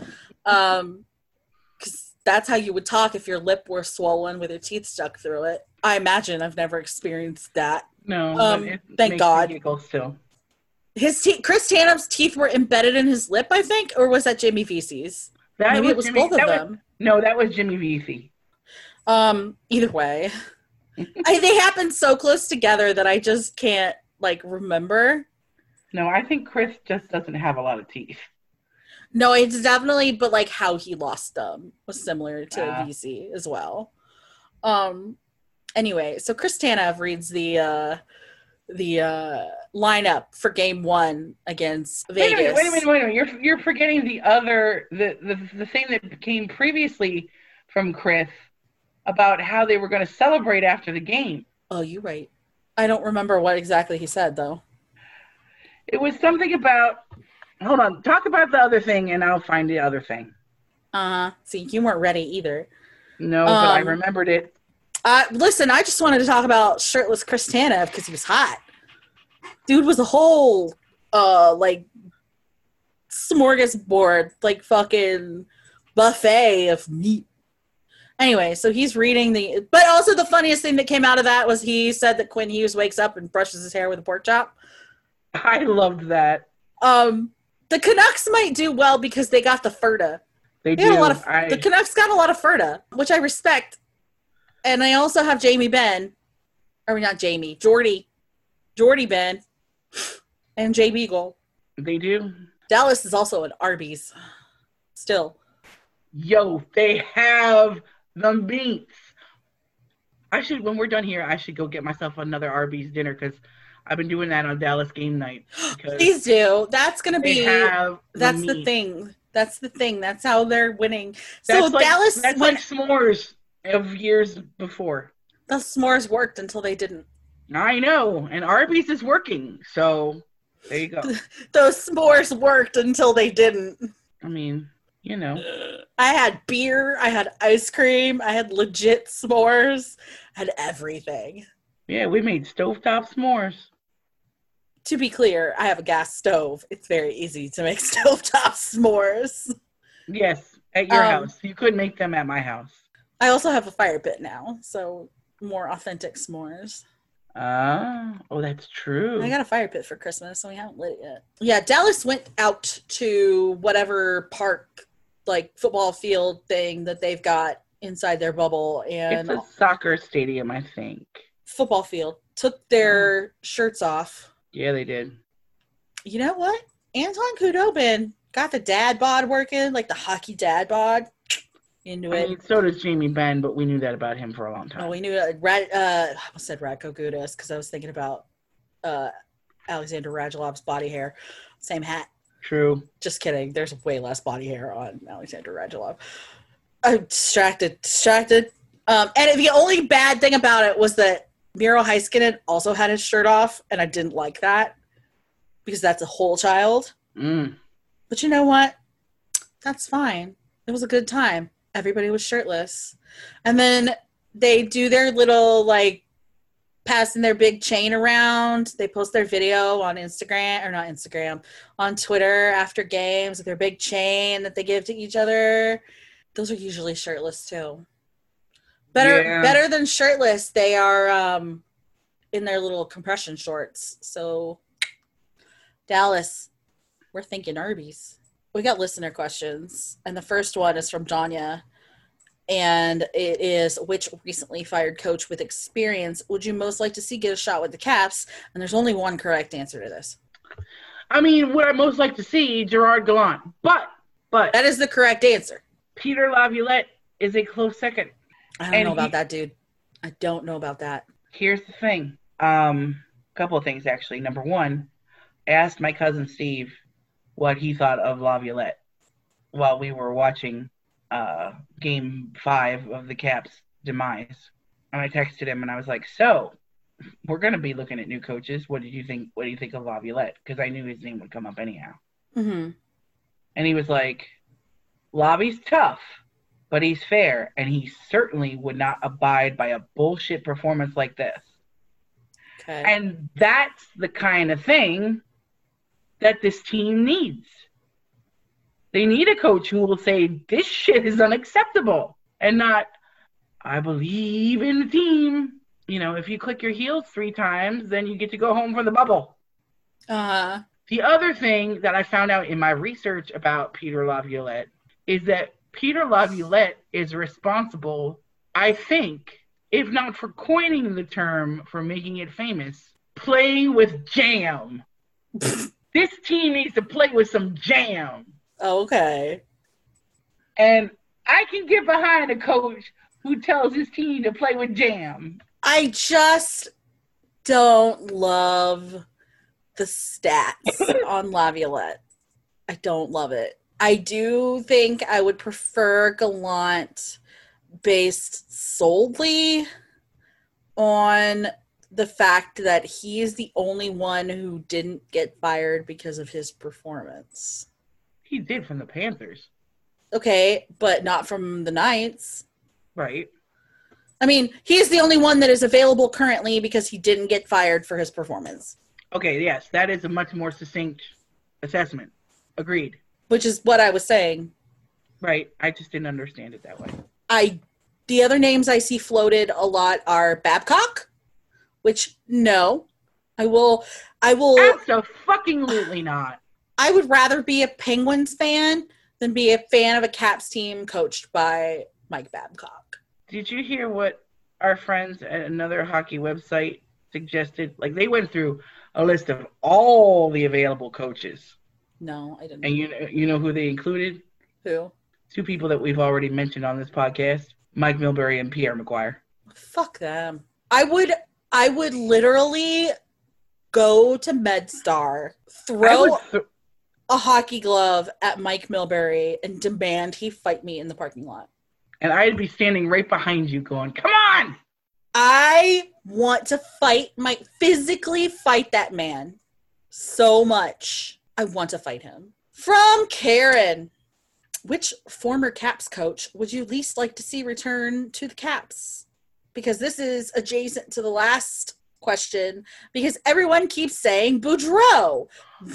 Um, that's how you would talk if your lip were swollen with your teeth stuck through it. I imagine I've never experienced that. No, Um, thank God. His te- Chris Tanev's teeth were embedded in his lip, I think, or was that Jimmy Vesey's? That Maybe it was Jimmy- both of was- them. no, that was Jimmy Vesey. Um, either way, I, they happen so close together that I just can't like remember. No, I think Chris just doesn't have a lot of teeth. No, it's definitely, but like how he lost them was similar to Ah. Vesey as well. Um. Anyway, so Chris Tanev reads the uh the uh lineup for Game One against Wait a Vegas. minute, wait a minute, wait a minute. You're you're forgetting the other the the the thing that came previously from Chris about how they were going to celebrate after the game. Oh, you're right. I don't remember what exactly he said though. It was something about. Hold on, talk about the other thing, and I'll find the other thing. Uh, huh. see, you weren't ready either. No, but I Um, remembered it. Uh, listen, I just wanted to talk about shirtless Chris Tanev because he was hot. Dude was a whole, uh, like smorgasbord, like fucking buffet of meat. Anyway, so he's reading the, but also the funniest thing that came out of that was he said that Quinn Hughes wakes up and brushes his hair with a pork chop. (laughs) I loved that. Um, the Canucks might do well because they got the Furta. They They do. a lot of I, the Canucks got a lot of Furta, which I respect. And I also have Jamie Benn, or not Jamie, Jordie, Jordie Benn, and Jay Beagle. they do. Dallas is also an Arby's. Still, Yo, they have the meats. I should, when we're done here, I should go get myself another Arby's dinner because I've been doing that on Dallas game night. (gasps) Please do. That's gonna be. That's the meat. thing. That's the thing. That's how they're winning. That's so like, Dallas That's went. like s'mores of years before. the s'mores worked until they didn't. I know, and Arby's is working. So there you go. (laughs) Those s'mores worked until they didn't. I mean, you know, I had beer, I had ice cream, I had legit s'mores, I had everything. yeah, we made stovetop s'mores. To be clear, I have a gas stove. It's very easy to make (laughs) stovetop s'mores. Yes, at your Um, house. You couldn't make them at my house. I also have a fire pit now, so more authentic s'mores. Ah, oh, that's true. I got a fire pit for Christmas, and we haven't lit it yet. Yeah, Dallas went out to whatever park, like football field thing that they've got inside their bubble, and it's a soccer stadium, I think. football field took their shirts off. Yeah, they did. You know what? Anton Khudobin got the dad bod working, like the hockey dad bod. Into I it. mean, so does Jamie Benn but we knew that about him for a long time. Oh, we knew uh, Rad, uh, I almost said Radko Gudas because I was thinking about uh, Alexander Radulov's body hair. Same hat. True. Just kidding. There's way less body hair on Alexander Radulov. I'm distracted. Distracted. Um, and the only bad thing about it was that Miro Heiskanen also had his shirt off, and I didn't like that because that's a whole child. Mm. But you know what? That's fine. It was a good time. Everybody was shirtless. And then they do their little like passing their big chain around. They post their video on Instagram or not Instagram, on Twitter after games with their big chain that they give to each other. Those are usually shirtless too. Better Yeah. better than shirtless, they are um in their little compression shorts. So Dallas, we're thinking Arby's. We got listener questions, and the first one is from Janya, and it is: Which recently fired coach with experience would you most like to see get a shot with the Caps? And there's only one correct answer to this. I mean, what I most like to see, Gerard Gallant. But, but That is the correct answer. Peter Laviolette is a close second. I don't And know about he- that, dude. I don't know about that. Here's the thing. Um, a couple of things actually. Number one, I asked my cousin Steve what he thought of Laviolette while we were watching uh, Game Five of the Caps' demise, and I texted him and I was like, "So, we're gonna be looking at new coaches. What did you think? What do you think of Laviolette? Because I knew his name would come up anyhow." hmm And he was like, Lobby's tough, but he's fair, and he certainly would not abide by a bullshit performance like this. Okay. And that's the kind of thing that this team needs. They need a coach who will say, This shit is unacceptable, and not, I believe in the team. You know, if you click your heels three times, then you get to go home from the bubble. uh The other thing that I found out in my research about Peter Laviolette is that Peter Laviolette is responsible, I think, if not for coining the term, for making it famous, playing with jam. (laughs) this team needs to play with some jam. Oh, okay. And I can get behind a coach who tells his team to play with jam. I just don't love the stats (laughs) on Laviolette. I don't love it. I do think I would prefer Gallant based solely on the fact that he is the only one who didn't get fired because of his performance. He did from the Panthers, Okay, but not from the Knights. right? I mean, he's the only one that is available currently because he didn't get fired for his performance, Okay, yes, that is a much more succinct assessment. Agreed. which is what I was saying. Right. I just didn't understand it that way. I the other names I see floated a lot are Babcock, which no, I will I will Absolutely not. I would rather be a Penguins fan than be a fan of a Caps team coached by Mike Babcock. Did you hear what our friends at another hockey website suggested? Like they went through a list of all the available coaches, No, I didn't. and you you know who they included? Who? Two people that we've already mentioned on this podcast: Mike Milbury and Pierre McGuire. Fuck them. I would I would literally go to MedStar, throw th- a hockey glove at Mike Milbury and demand he fight me in the parking lot. and I'd be standing right behind you, going, "Come on!" I want to fight my physically fight that man so much. I want to fight him. From Karen. Which former Caps coach would you least like to see return to the Caps? Because this is adjacent to the last question because everyone keeps saying Boudreau.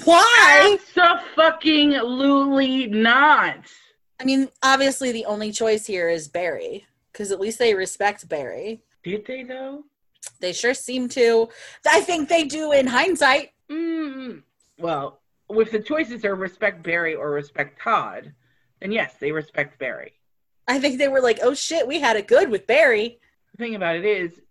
Why? So fucking lutely not. I mean, obviously the only choice here is Barry because at least they respect Barry. Did they though? They sure seem to. I think they do in hindsight. Mm, well, if the choices are respect Barry or respect Todd, then yes, they respect Barry. I think they were like, oh shit, we had it good with Barry. The thing about it is,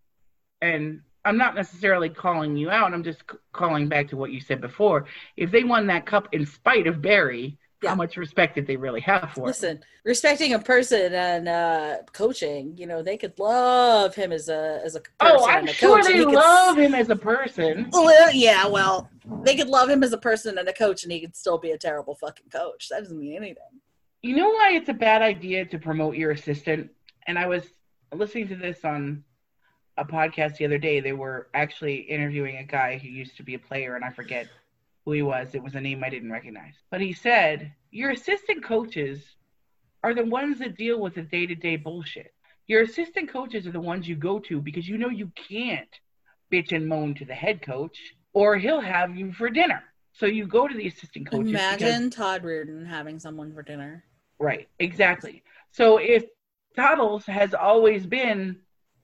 and I'm not necessarily calling you out, I'm just c- calling back to what you said before. If they won that cup in spite of Barry, Yeah. how much respect did they really have for him? Listen, respecting a person and uh, coaching, you know, they could love him as a as a person Oh, I'm and a sure coach. they he could love him as a person. Well, yeah, well, they could love him as a person and a coach, and he could still be a terrible fucking coach. That doesn't mean anything. You know why it's a bad idea to promote your assistant? And I was listening to this on a podcast the other day. They were actually interviewing a guy who used to be a player, and I forget who he was. It was a name I didn't recognize. But he said, Your assistant coaches are the ones that deal with the day to day bullshit. Your assistant coaches are the ones you go to because you know you can't bitch and moan to the head coach, or he'll have you for dinner. So you go to the assistant coaches. because- Imagine Todd Reirden having someone for dinner. Right, exactly. So if Toddles has always been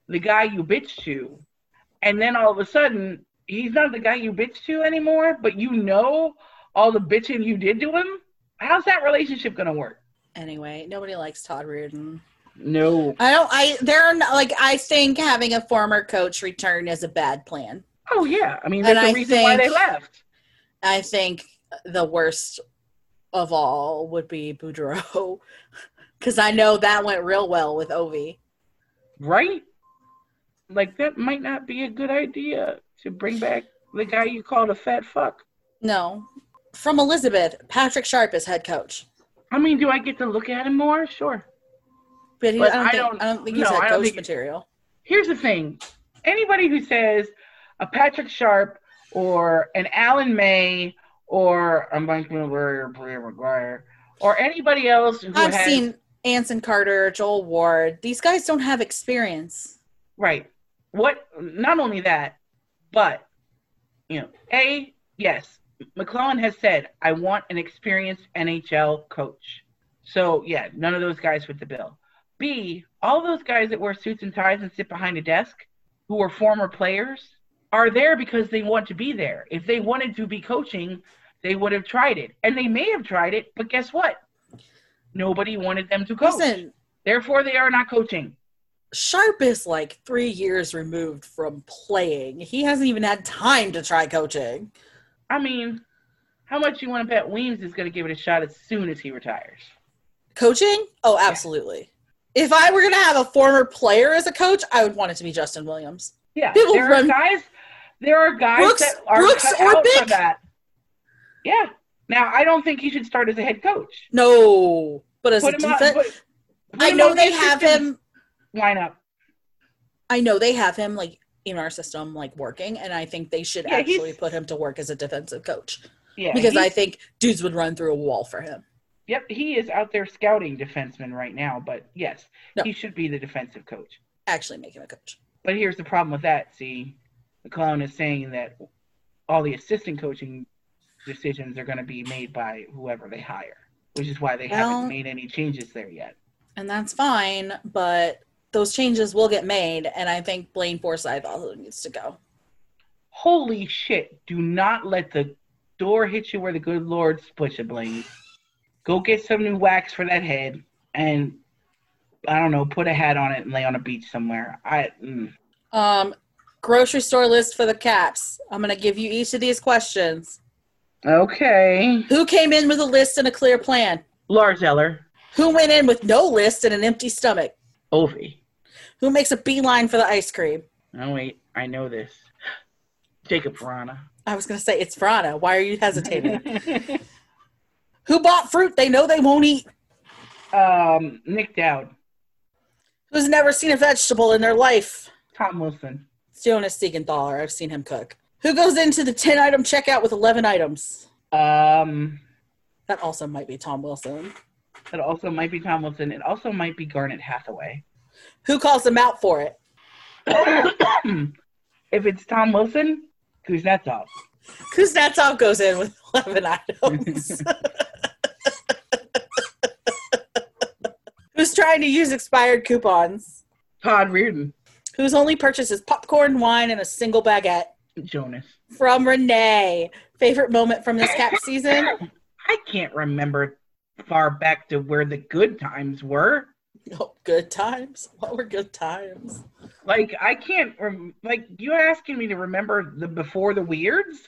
the guy you bitch to, and then all of a sudden he's not the guy you bitch to anymore, but you know all the bitching you did to him, how's that relationship gonna work? Anyway, nobody likes Todd Reirden. No. I don't. I there are not, like I think having a former coach return is a bad plan. Oh yeah, I mean And that's the I reason why they left. I think the worst of all would be Boudreau (laughs) because I know that went real well with Ovi. Right? Like that might not be a good idea to bring back the guy you called a fat fuck. No, from Elizabeth, Patrick Sharp is head coach, I mean, do I get to look at him more? Sure. but, he, But I, don't I think, don't- I don't think he's no, head coach think- material. here's the thing anybody who says a Patrick Sharp or an Alan May or a Mike Miller or Blair McGuire or anybody else who I've has seen Anson Carter, Joel Ward. These guys don't have experience. right what not only that but you know, A, yes, MacLellan has said, I want an experienced NHL coach. So, yeah, none of those guys fit the bill. B, all those guys that wear suits and ties and sit behind a desk who are former players are there because they want to be there. If they wanted to be coaching, they would have tried it. And they may have tried it, but guess what? Nobody wanted them to coach. Listen, Therefore, they are not coaching. Sharp is like three years removed from playing. He hasn't even had time to try coaching. I mean, how much you want to bet Weems is going to give it a shot as soon as he retires? Coaching? Oh, absolutely. If I were going to have a former player as a coach, I would want it to be Justin Williams. Yeah, People there run- are guys. There are guys Brooks- that are Brooks cut or out for that. Yeah. Now, I don't think he should start as a head coach. No, but as Put a defense, I know they have him. Lineup. I know they have him like in our system, like working, and I think they should Yeah, actually put him to work as a defensive coach Yeah, because I think dudes would run through a wall for him. Yep, he is out there scouting defensemen right now. But yes, No. he should be the defensive coach. Actually, make him a coach. But here's the problem with that. See, MacLellan is saying that all the assistant coaching decisions are going to be made by whoever they hire, which is why they Well- haven't made any changes there yet. and that's fine. But those changes will get made, and I think Blaine Forsythe also needs to go. Holy shit! Do not let the door hit you where the good Lord splits it, Blaine. Go get some new wax for that head, and I don't know, put a hat on it and lay on a beach somewhere. I. Mm. Um, grocery store list for the Caps. I'm gonna give you each of these questions. Okay. Who came in with a list and a clear plan? Lars Eller, Who went in with no list and an empty stomach? Ovi. Who makes a beeline for the ice cream? Oh wait, I know this. Jakub Vrana. I was gonna say it's Vrana. Why are you hesitating? (laughs) Who bought fruit they know they won't eat? um, Nic Dowd, Who's never seen a vegetable in their life? Tom Wilson, It's Jonas Siegenthaler. I've seen him cook. Who goes into the 10 item checkout with 11 items? um, That also might be Tom Wilson. it also might be Tom Wilson. It also might be Garnet Hathaway. Who calls them out for it? (coughs) if it's Tom Wilson, Kuznetsov. Kuznetsov goes in with (laughs) 11 items. (laughs) Who's trying to use expired coupons? Todd Reirden, Whose only purchases popcorn, wine, and a single baguette? Jonas. From Renee. Favorite moment from this cap season? (coughs) I can't remember far back to where the good times were. (laughs) Oh, good times. What were good times? Like I can't rem- like you asking me to remember the before the weirds.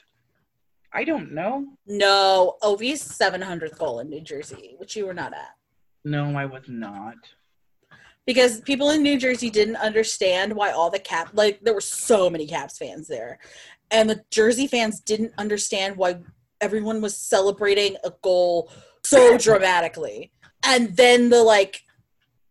I don't know. No, Ovi's 700th goal in New Jersey, which you were not at. No, I was not. Because people in New Jersey didn't understand why all the cap, like, there were so many Caps fans there. And the Jersey fans didn't understand why everyone was celebrating a goal so dramatically. And then the, like,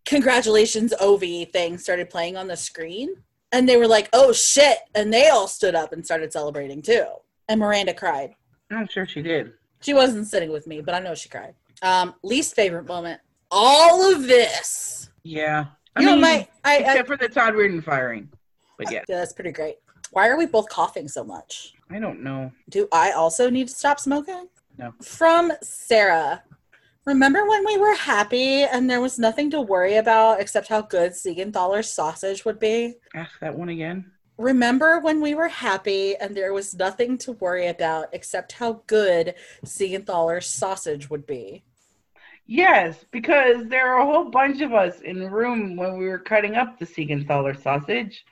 congratulations, Ovi thing started playing on the screen. And they were like, oh shit. And they all stood up and started celebrating too. And Miranda cried. I'm sure she did. She wasn't sitting with me, but I know she cried. Um, least favorite moment. All of this. Yeah. I you know, my I, I except for the Todd Reirden firing. But yeah, yeah, that's pretty great. Why are we both coughing so much? I don't know. Do I also need to stop smoking? No. From Sarah. Remember when we were happy and there was nothing to worry about except how good Siegenthaler's sausage would be? Ask that one again. Remember when we were happy and there was nothing to worry about except how good Siegenthaler's sausage would be? Yes, because there are a whole bunch of us in the room when we were cutting up the Siegenthaler sausage.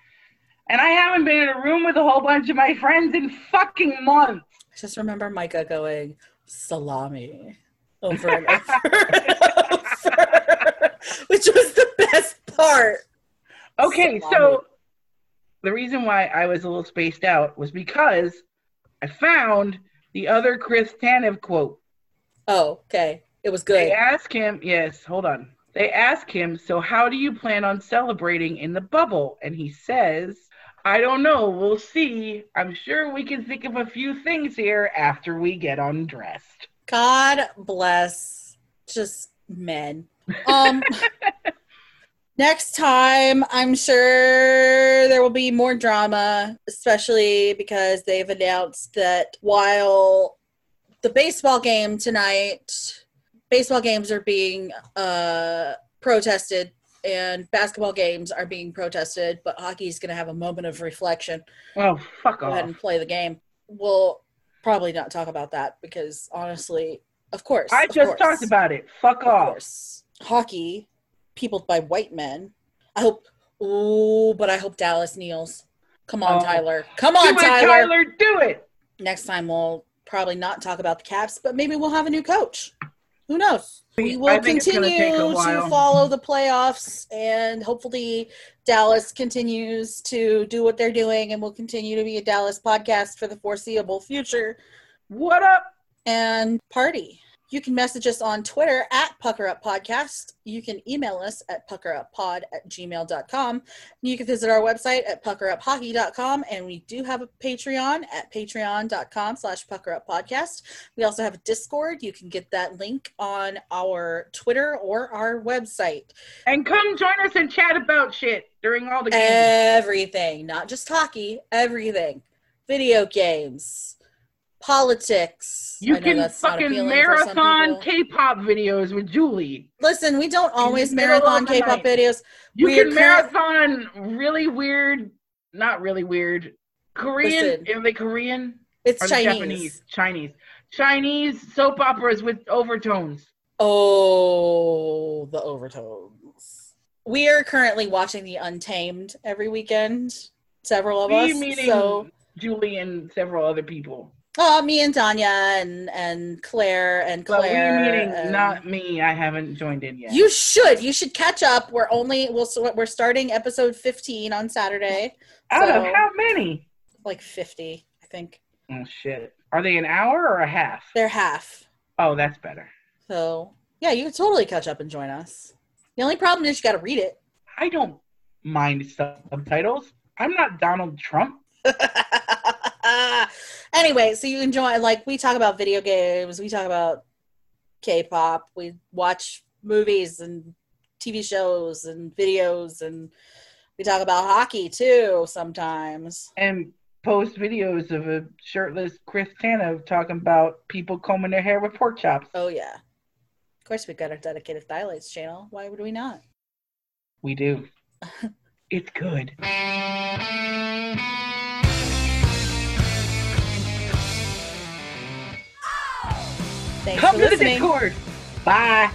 And I haven't been in a room with a whole bunch of my friends in fucking months. I just remember Micah going, salami, over and (laughs) over, and (laughs) over which was the best part. Okay, Salami. so the reason why I was a little spaced out was because I found the other Chris Tanev quote. Oh, okay. It was good. They ask him, yes, hold on. They ask him, so how do you plan on celebrating in the bubble? And he says, I don't know. We'll see. I'm sure we can think of a few things here after we get undressed. God bless just men. Um, (laughs) Next time, I'm sure there will be more drama, especially because they've announced that while the baseball game tonight, baseball games are being uh, protested and basketball games are being protested, but hockey's going to have a moment of reflection. Oh, fuck off. Go ahead and play the game. We'll probably not talk about that because honestly, of course. I of just course, talked about it. Fuck of off. course. Hockey, peopled by white men. I hope. Ooh, but I hope Dallas kneels. Come on, Oh. Tyler. Come Do on, it, Tyler. Tyler. Do it. Next time we'll probably not talk about the Caps, but maybe we'll have a new coach. Who knows? We will think it's gonna continue to follow the playoffs, and hopefully Dallas continues to do what they're doing, and will continue to be a Dallas podcast for the foreseeable future What up? and party. You can message us on Twitter at Pucker Up Podcast. You can email us at puckeruppod at gmail.com. You can visit our website at puckeruphockey.com. And we do have a Patreon at patreon.com slash puckeruppodcast. We also have a Discord. You can get that link on our Twitter or our website. And come join us and chat about shit during all the games. Everything, not just hockey, everything. Video games, politics. you I know can fucking marathon. K-pop videos with Julie. Listen, we don't always the middle of marathon K-pop night. videos. You We're can marathon really weird, not really weird. Korean? Listen. are they Korean? It's Chinese. Japanese? Chinese. Chinese soap operas with overtones. Oh, the overtones. We are currently watching The Untamed every weekend. Several of We us. meeting So, Julie and several other people. Uh, me and Tanya and and Claire and But Claire. we meeting and- not me. I haven't joined in yet. You should. You should catch up. We're only we'll we're starting episode 15 on Saturday. Out of how many? Like 50, I think. Oh shit. Are they an hour or a half? They're half. Oh, that's better. So yeah, you can totally catch up and join us. The only problem is you got to read it. I don't mind subtitles. I'm not Donald Trump. (laughs) anyway, so you enjoy like we talk about video games, we talk about K-pop, we watch movies and TV shows and videos, and we talk about hockey too sometimes. and post videos of a shirtless Chris Tanev talking about people combing their hair with pork chops. Oh yeah, of course we've got our dedicated Dilates channel. Why would we not? We do. (laughs) it's good. Thanks Come to the. Discord. Bye.